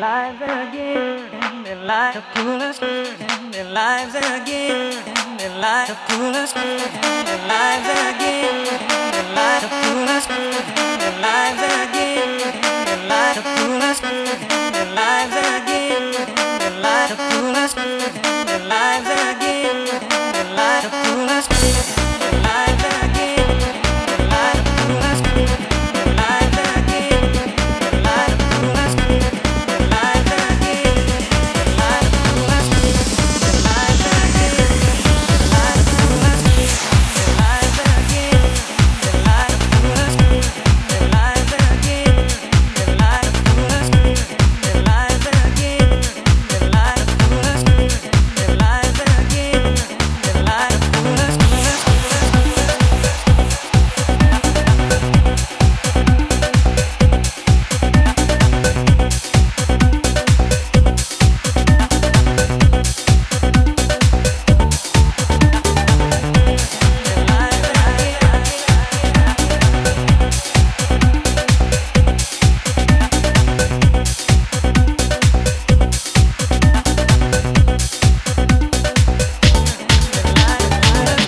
lives again. Their lives to are coolest. Their lives again. Their lives to are coolest. Their lives again. Their lives to are coolest. Their lives again.